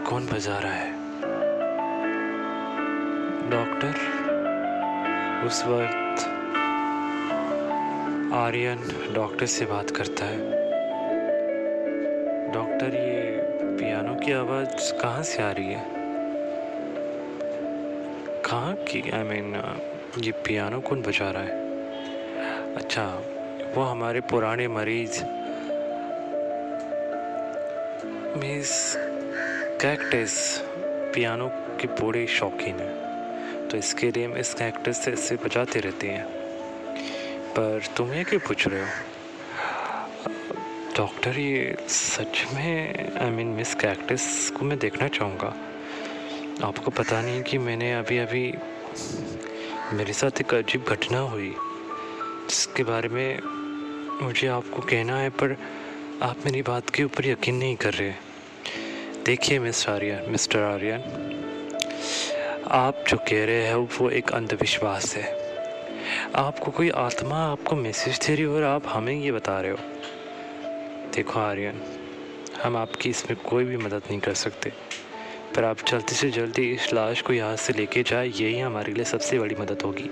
कौन बजा रहा है? डॉक्टर उस वक्त आर्यन डॉक्टर से बात करता है। डॉक्टर ये पियानो की आवाज़ कहाँ से आ रही है? कहाँ की? आई I मीन mean, ये पियानो कौन बजा रहा है? अच्छा वो हमारे पुराने मरीज़ मिस कैक्टस पियानो के बड़े शौकीन हैं। तो इसके लिए इस कैक्टस से इससे बजाते रहते हैं। पर तुम ये क्यों पूछ रहे हो? डॉक्टर ये सच में आई मीन मिस कैक्टस को मैं देखना चाहूँगा। आपको पता नहीं कि मैंने अभी अभी मेरे साथ एक अजीब घटना हुई, जिसके बारे में मुझे आपको कहना है, पर आप मेरी बात के ऊपर यकीन नहीं कर रहे। देखिए मिस्टर आर्यन मिस्टर आर्यन, आप जो कह रहे हैं वो एक अंधविश्वास है। आपको कोई आत्मा, आपको मैसेज दे रही हो और आप हमें ये बता रहे हो। देखो आर्यन, हम आपकी इसमें कोई भी मदद नहीं कर सकते, पर आप जल्दी से जल्दी इस लाश को यहाँ से लेके जाए, यही हमारे लिए सबसे बड़ी मदद होगी।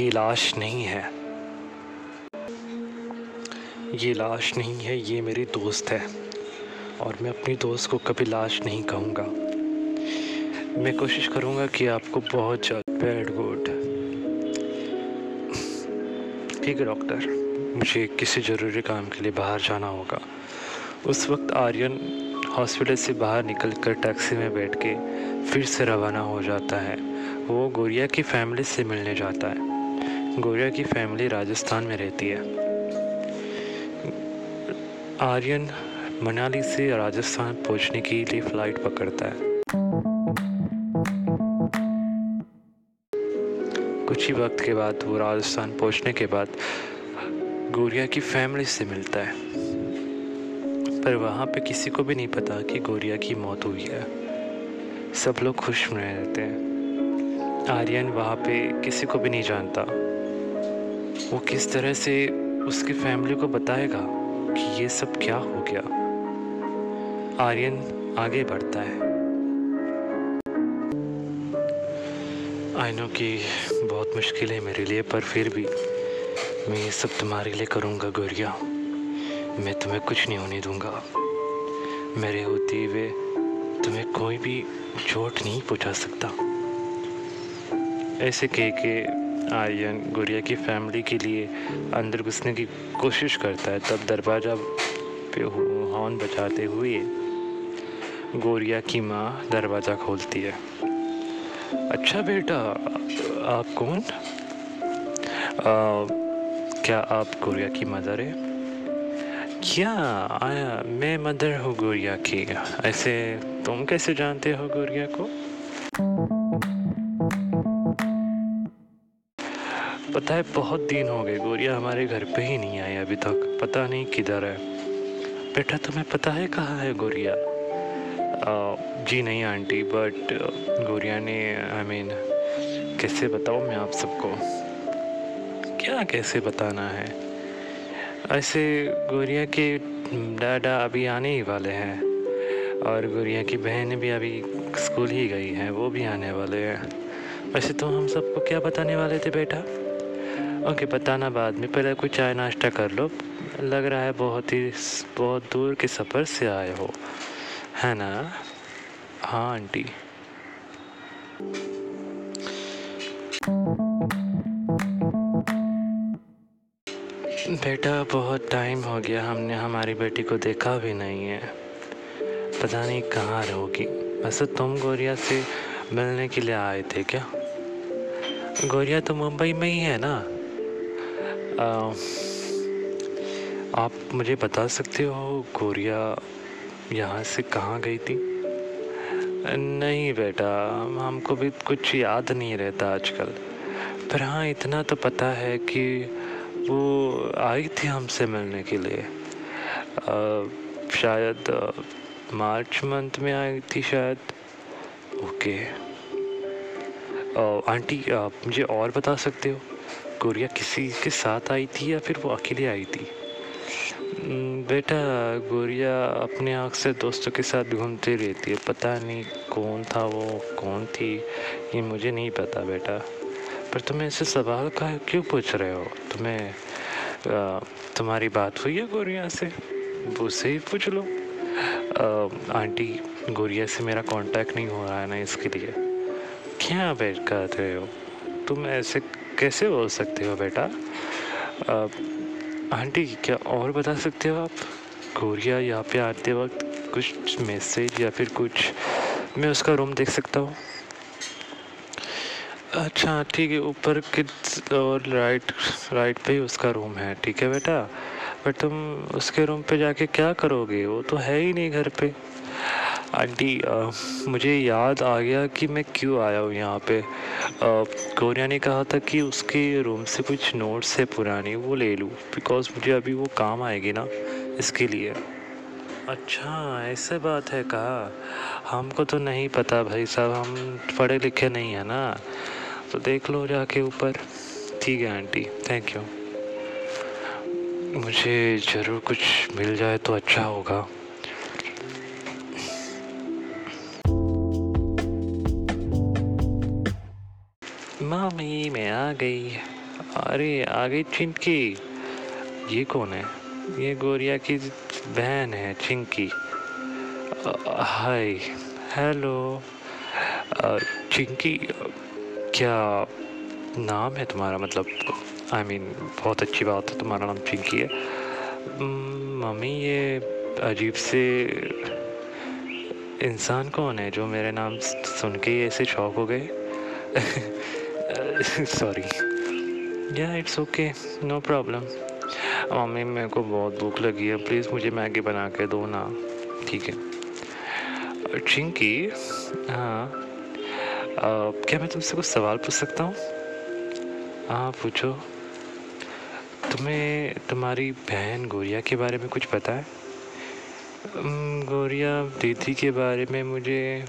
ये लाश नहीं है। ये लाश नहीं है, ये मेरी दोस्त है। और मैं अपनी दोस्त को कभी लाश नहीं कहूँगा। मैं कोशिश करूँगा कि आपको बहुत जल्द बैड गुड। ठीक है, डॉक्टर। मुझे किसी ज़रूरी काम के लिए बाहर जाना होगा। उस वक्त आर्यन हॉस्पिटल से बाहर निकलकर टैक्सी में बैठ के फिर से रवाना हो जाता है। वो गोरिया की फैमिली से मिलने जाता है। गोरिया की फैमिली राजस्थान में रहती है। आर्यन मनाली से राजस्थान पहुँचने के लिए फ़्लाइट पकड़ता है। कुछ ही वक्त के बाद, वो राजस्थान पहुँचने के बाद, गोरिया की फैमिली से मिलता है। पर वहाँ पे किसी को भी नहीं पता कि गोरिया की मौत हुई है। सब लोग खुश में रहते हैं। आर्यन वहाँ पे किसी को भी नहीं जानता। वो किस तरह से उसकी फैमिली को बताएगा कि ये सब क्या हो गया? आर्यन आगे बढ़ता है। आई नो कि बहुत मुश्किल है मेरे लिए, पर फिर भी मैं ये सब तुम्हारे लिए करूँगा गोरिया मैं तुम्हें कुछ नहीं होने दूँगा। मेरे होते हुए तुम्हें कोई भी चोट नहीं पहुँचा सकता। ऐसे कह के आर्यन गुड़िया की फैमिली के लिए अंदर घुसने की कोशिश करता है, तब दरवाज़ा पे हॉर्न बजाते हुए गोरिया की माँ दरवाज़ा खोलती है। अच्छा बेटा आप कौन? आ, क्या आप गोरिया की मदर है? क्या? आया मैं मदर हूँ गोरिया की। ऐसे तुम कैसे जानते हो गोरिया को? पता है बहुत दिन हो गए गोरिया हमारे घर पे ही नहीं आई अभी तक। पता नहीं किधर है। बेटा तुम्हें पता है कहाँ है गोरिया? जी नहीं आंटी बट गोरिया ने आई I मीन mean, कैसे बताऊँ मैं आप सबको? क्या कैसे बताना है? ऐसे गोरिया के डाडा अभी आने ही वाले हैं और गोरिया की बहन भी अभी स्कूल ही गई हैं वो भी आने वाले हैं। वैसे तो हम सबको क्या बताने वाले थे बेटा? ओके बताना बाद में पहले कोई चाय नाश्ता कर लो। लग रहा है बहुत ही बहुत दूर के सफ़र से आए हो। है ना? हाँ आंटी। बेटा बहुत टाइम हो गया। हमने हमारी बेटी को देखा भी नहीं है। पता नहीं कहाँ रहोगी। वैसे तुम गोरिया से मिलने के लिए आए थे क्या? गोरिया तो मुंबई में ही है ना? आ, आप मुझे बता सकते हो गोरिया यहाँ से कहाँ गई थी? नहीं बेटा हमको भी कुछ याद नहीं रहता आजकल। पर हाँ इतना तो पता है कि वो आई थी हमसे मिलने के लिए। आ, शायद मार्च मंथ में आई थी शायद। ओके। आ, आंटी आप मुझे और बता सकते हो? गोरिया किसी के साथ आई थी या फिर वो अकेले आई थी? बेटा गोरिया अपने आँख से दोस्तों के साथ घूमती रहती है। पता नहीं कौन था वो कौन थी ये मुझे नहीं पता बेटा। पर तुम्हें ऐसे सवाल का क्यों पूछ रहे हो? तुम्हें तुम्हारी बात हुई है गोरिया से? उससे ही पूछ लो। आंटी गोरिया से मेरा कांटेक्ट नहीं हो रहा है ना इसके लिए। क्या बैठ कर रहे हो? तुम ऐसे कैसे बोल सकते हो बेटा? आ, आंटी, क्या और बता सकते हो आप? कोरिया यहाँ पे आते वक्त कुछ मैसेज या फिर कुछ मैं उसका रूम देख सकता हूँ। अच्छा ठीक है, ऊपर किड्स और राइट राइट पे ही उसका रूम है, ठीक है बेटा? बट तुम उसके रूम पे जाके क्या करोगे? वो तो है ही नहीं घर पे। आंटी मुझे याद आ गया कि मैं क्यों आया हूँ यहाँ पे। कोरिया ने कहा था कि उसके रूम से कुछ नोट्स है पुरानी, वो ले लूँ बिकॉज़ मुझे अभी वो काम आएगी ना इसके लिए। अच्छा ऐसे बात है कहा हमको तो नहीं पता भाई साहब, हम पढ़े लिखे नहीं है ना। तो देख लो जाके ऊपर। ठीक है आंटी थैंक यू मुझे ज़रूर कुछ मिल जाए तो अच्छा होगा। मामी मैं आ गई। अरे आ गई चिंकी। ये कौन है? ये गोरिया की बहन है चिंकी। Hi hello. चिंकी क्या नाम है तुम्हारा? मतलब आई I मीन mean, बहुत अच्छी बात है तुम्हारा नाम चिंकी है। मम्मी ये अजीब से इंसान कौन है जो मेरे नाम सुन के ऐसे शौक हो गए? सॉरी या it's okay no problem mummy, मेरे को बहुत भूख लगी है। प्लीज़ मुझे मैगी बना के दो ना। ठीक है। चिंकी हाँ। क्या मैं तुमसे कुछ सवाल पूछ सकता हूँ? हाँ पूछो। तुम्हें तुम्हारी बहन गोरिया के बारे में कुछ पता है? गोरिया दीदी के बारे में मुझे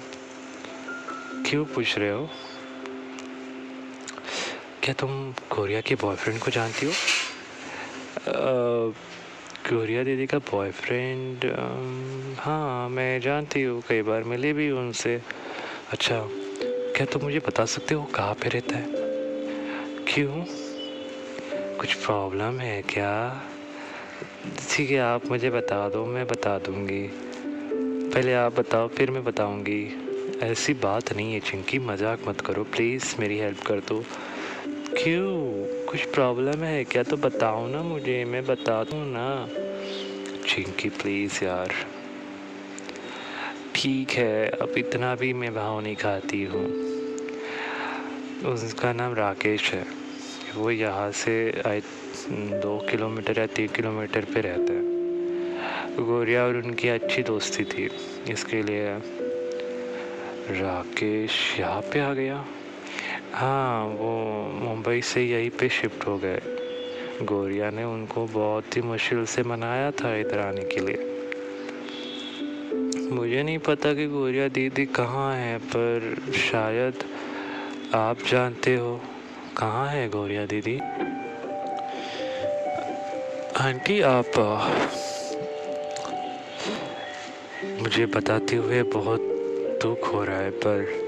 क्यों पूछ रहे हो? क्या तुम कोरिया के बॉयफ्रेंड को जानती हो? कोरिया दीदी का बॉयफ्रेंड हाँ मैं जानती हूँ, कई बार मिली भी उनसे। अच्छा क्या तुम मुझे बता सकते हो कहाँ पे रहता है? क्यों? कुछ प्रॉब्लम है क्या? ठीक है, आप मुझे बता दो, मैं बता दूँगी। पहले आप बताओ, फिर मैं बताऊँगी। ऐसी बात नहीं है, चिंकी, मज़ाक मत करो प्लीज़ मेरी हेल्प कर दो। क्यों? कुछ प्रॉब्लम है क्या? तो बताओ ना मुझे, मैं बता दूँ ना। चिंकी प्लीज़ यार। ठीक है, अब इतना भी मैं भाव नहीं खाती हूँ। उसका नाम राकेश है। वो यहाँ से आई दो किलोमीटर या तीन किलोमीटर पे रहता है। गोरिया और उनकी अच्छी दोस्ती थी, इसके लिए। राकेश यहाँ पे आ गया। हाँ वो मुंबई से यहीं पे शिफ्ट हो गए। गोरिया ने उनको बहुत ही मुश्किल से मनाया था इधर आने के लिए। मुझे नहीं पता कि गोरिया दीदी कहाँ है, पर शायद आप जानते हो कहाँ है गोरिया दीदी? आंटी, आप मुझे बताते हुए बहुत दुख हो रहा है, पर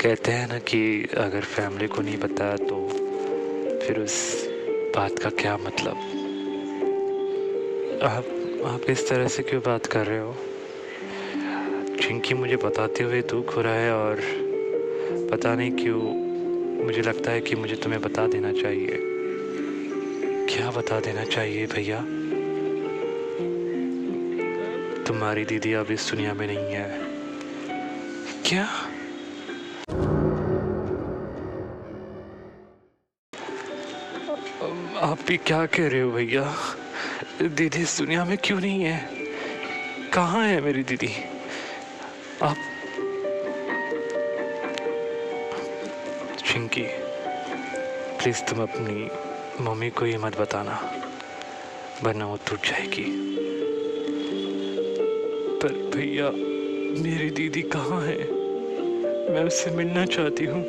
कहते हैं ना कि अगर फैमिली को नहीं बताया तो फिर उस बात का क्या मतलब? आप आप इस तरह से क्यों बात कर रहे हो? चिंकी मुझे बताते हुए दुख हो रहा है और पता नहीं क्यों मुझे लगता है कि मुझे तुम्हें बता देना चाहिए। क्या बता देना चाहिए भैया? तुम्हारी दीदी अब इस दुनिया में नहीं है। क्या? आप भी क्या कह रहे हो भैया? दीदी, इस दुनिया में क्यों नहीं है? कहाँ है मेरी दीदी? आप चिंकी प्लीज़ तुम अपनी मम्मी को ये मत बताना, वरना वो टूट जाएगी। पर भैया, मेरी दीदी कहाँ है? मैं उससे मिलना चाहती हूँ।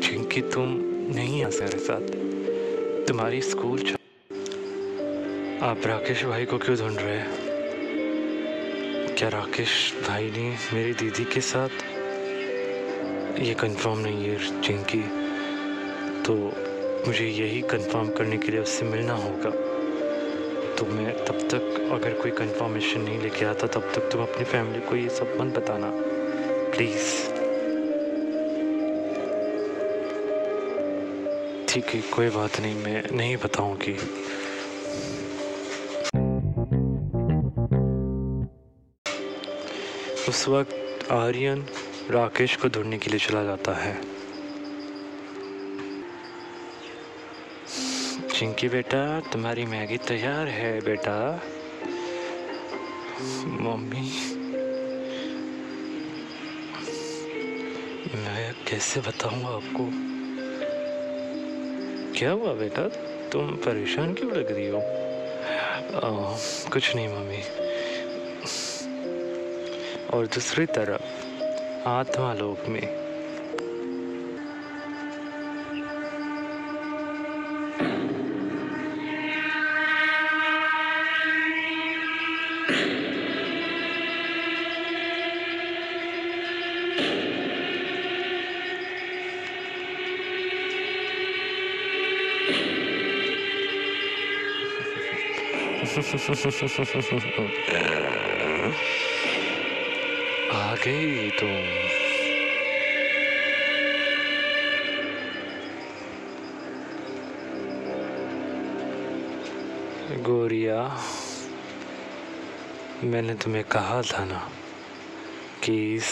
चिंकी, तुम नहीं आ मेरे साथ। तुम्हारी स्कूल आप राकेश भाई को क्यों ढूंढ रहे हैं? क्या राकेश भाई ने मेरी दीदी के साथ? ये कंफर्म नहीं है चिंकी तो मुझे यही कंफर्म करने के लिए उससे मिलना होगा। तो मैं तब तक अगर कोई कंफर्मेशन नहीं लेके आता, तब तक तुम अपनी फैमिली को ये सब मत बताना। प्लीज़ ठीक है, कोई बात नहीं, मैं नहीं बताऊँगी। उस वक्त आर्यन राकेश को ढूँढने के लिए चला जाता है। चिंकी बेटा, तुम्हारी मैगी तैयार है बेटा। मम्मी, मैं कैसे बताऊँगा आपको? क्या हुआ बेटा? तुम परेशान क्यों लग रही हो? आ, कुछ नहीं मम्मी। और दूसरी तरफ़ आत्मा लोक में आ गई तुम गोरिया, मैंने तुम्हें कहा था ना कि इस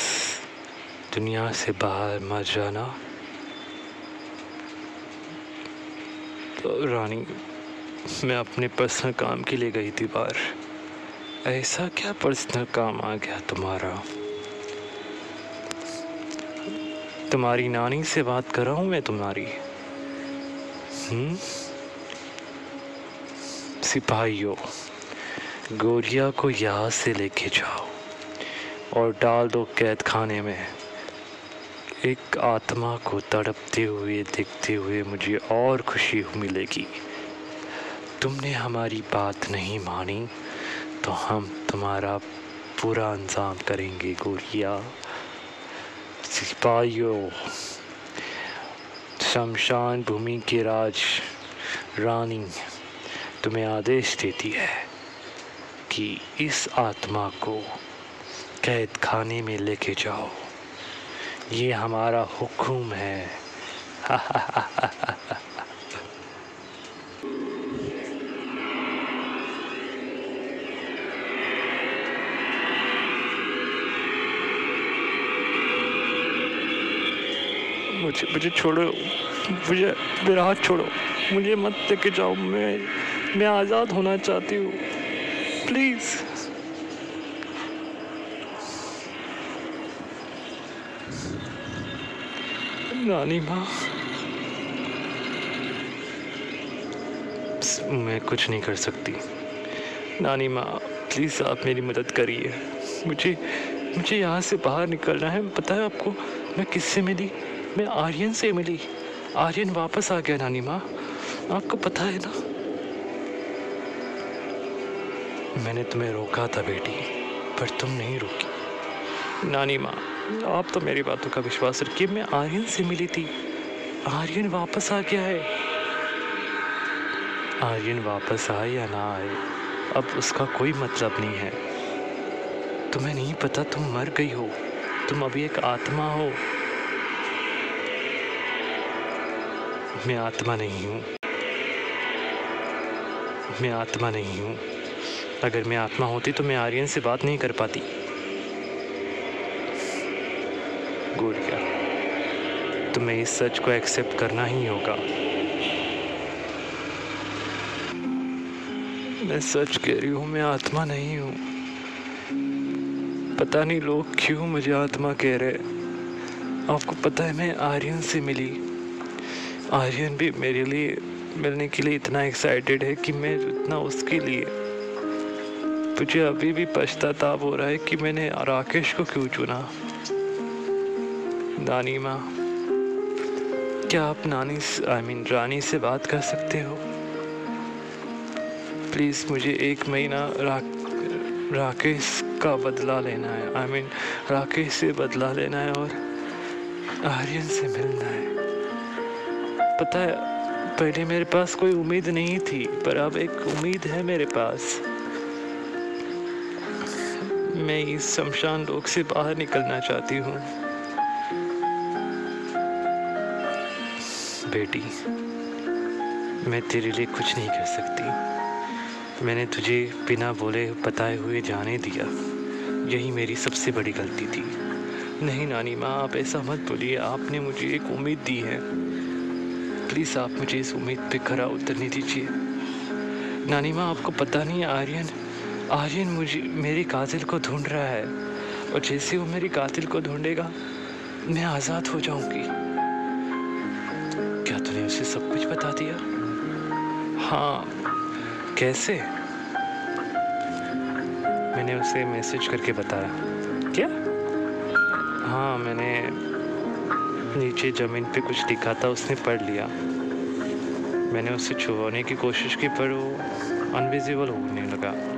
दुनिया से बाहर मत जाना। तो रानी मैं अपने पर्सनल काम के लिए गई थी बाहर। ऐसा क्या पर्सनल काम आ गया तुम्हारा? तुम्हारी नानी से बात कर रहा हूँ मैं, तुम्हारी। हम्म? सिपाहियों, गोरिया को यहाँ से लेके जाओ और डाल दो कैद खाने में। एक आत्मा को तड़पते हुए, देखते हुए मुझे और खुशी मिलेगी। तुमने हमारी बात नहीं मानी तो हम तुम्हारा पूरा अंजाम करेंगे, गोरिया। सिपाहियों, शमशान भूमि के राज रानी तुम्हें आदेश देती है कि इस आत्मा को कैद खाने में लेके जाओ। ये हमारा हुक्म है। मुझे मुझे छोड़ो। मुझे, मेरा हाथ छोड़ो। मुझे मत लेके जाओ। मैं मैं आज़ाद होना चाहती हूँ। प्लीज़। नानी माँ। मैं कुछ नहीं कर सकती। नानी माँ, प्लीज़ आप मेरी मदद करिए। मुझे मुझे यहाँ से बाहर निकलना है। पता है आपको, मैं किससे मिली? मैं आर्यन से मिली। आर्यन वापस आ गया, नानी माँ। आपको पता है ना? मैंने तुम्हें रोका था, बेटी, पर तुम नहीं रुकी। नानी माँ, आप तो मेरी बातों का विश्वास रखिए, मैं आर्यन से मिली थी। आर्यन वापस आ गया है। आर्यन वापस आए या ना आए, अब उसका कोई मतलब नहीं है। तुम्हें नहीं पता तुम मर गई हो, तुम अभी एक आत्मा हो। मैं आत्मा नहीं हूँ। मैं आत्मा नहीं हूँ। अगर मैं आत्मा होती तो मैं आर्यन से बात नहीं कर पाती। गुड क्या? तुम्हें इस सच को एक्सेप्ट करना ही होगा। मैं सच कह रही हूँ, मैं आत्मा नहीं हूँ। पता नहीं लोग क्यों मुझे आत्मा कह रहे आपको पता है मैं आर्यन से मिली। आर्यन भी मेरे लिए मिलने के लिए इतना एक्साइटेड है कि मैं इतना उसके लिए। मुझे अभी भी पछताताप हो रहा है कि मैंने राकेश को क्यों चुना? नानी माँ क्या आप नानी आई मीन रानी से बात कर सकते हो? प्लीज़ मुझे एक महीना रा राकेश का बदला लेना है। I I mean mean, Rakesh से बदला लेना है और आर्यन से मिलना है। पता है, पहले मेरे पास कोई उम्मीद नहीं थी, पर अब एक उम्मीद है मेरे पास। मैं इस शमशान लोक से बाहर निकलना चाहती हूँ। बेटी, मैं तेरे लिए कुछ नहीं कर सकती। मैंने तुझे बिना बोले, बताए हुए जाने दिया। यही मेरी सबसे बड़ी गलती थी। नहीं नानी माँ, आप ऐसा मत बोलिए, आपने मुझे एक उम्मीद दी है। प्लीज़ आप मुझे इस उम्मीद पे खरा उतरने दीजिए। नानी माँ, आपको पता नहीं, आर्यन आर्यन मुझे, मेरी कातिल को ढूंढ रहा है। और जैसे वो मेरी कातिल को ढूंढेगा, मैं आज़ाद हो जाऊँगी। क्या तूने उसे सब कुछ बता दिया? हाँ कैसे? मैंने उसे मैसेज करके बताया। क्या? हाँ मैंने नीचे ज़मीन पे कुछ लिखा था, उसने पढ़ लिया। मैंने उसे छुपाने की कोशिश की, पर वो अनविजिबल होने लगा।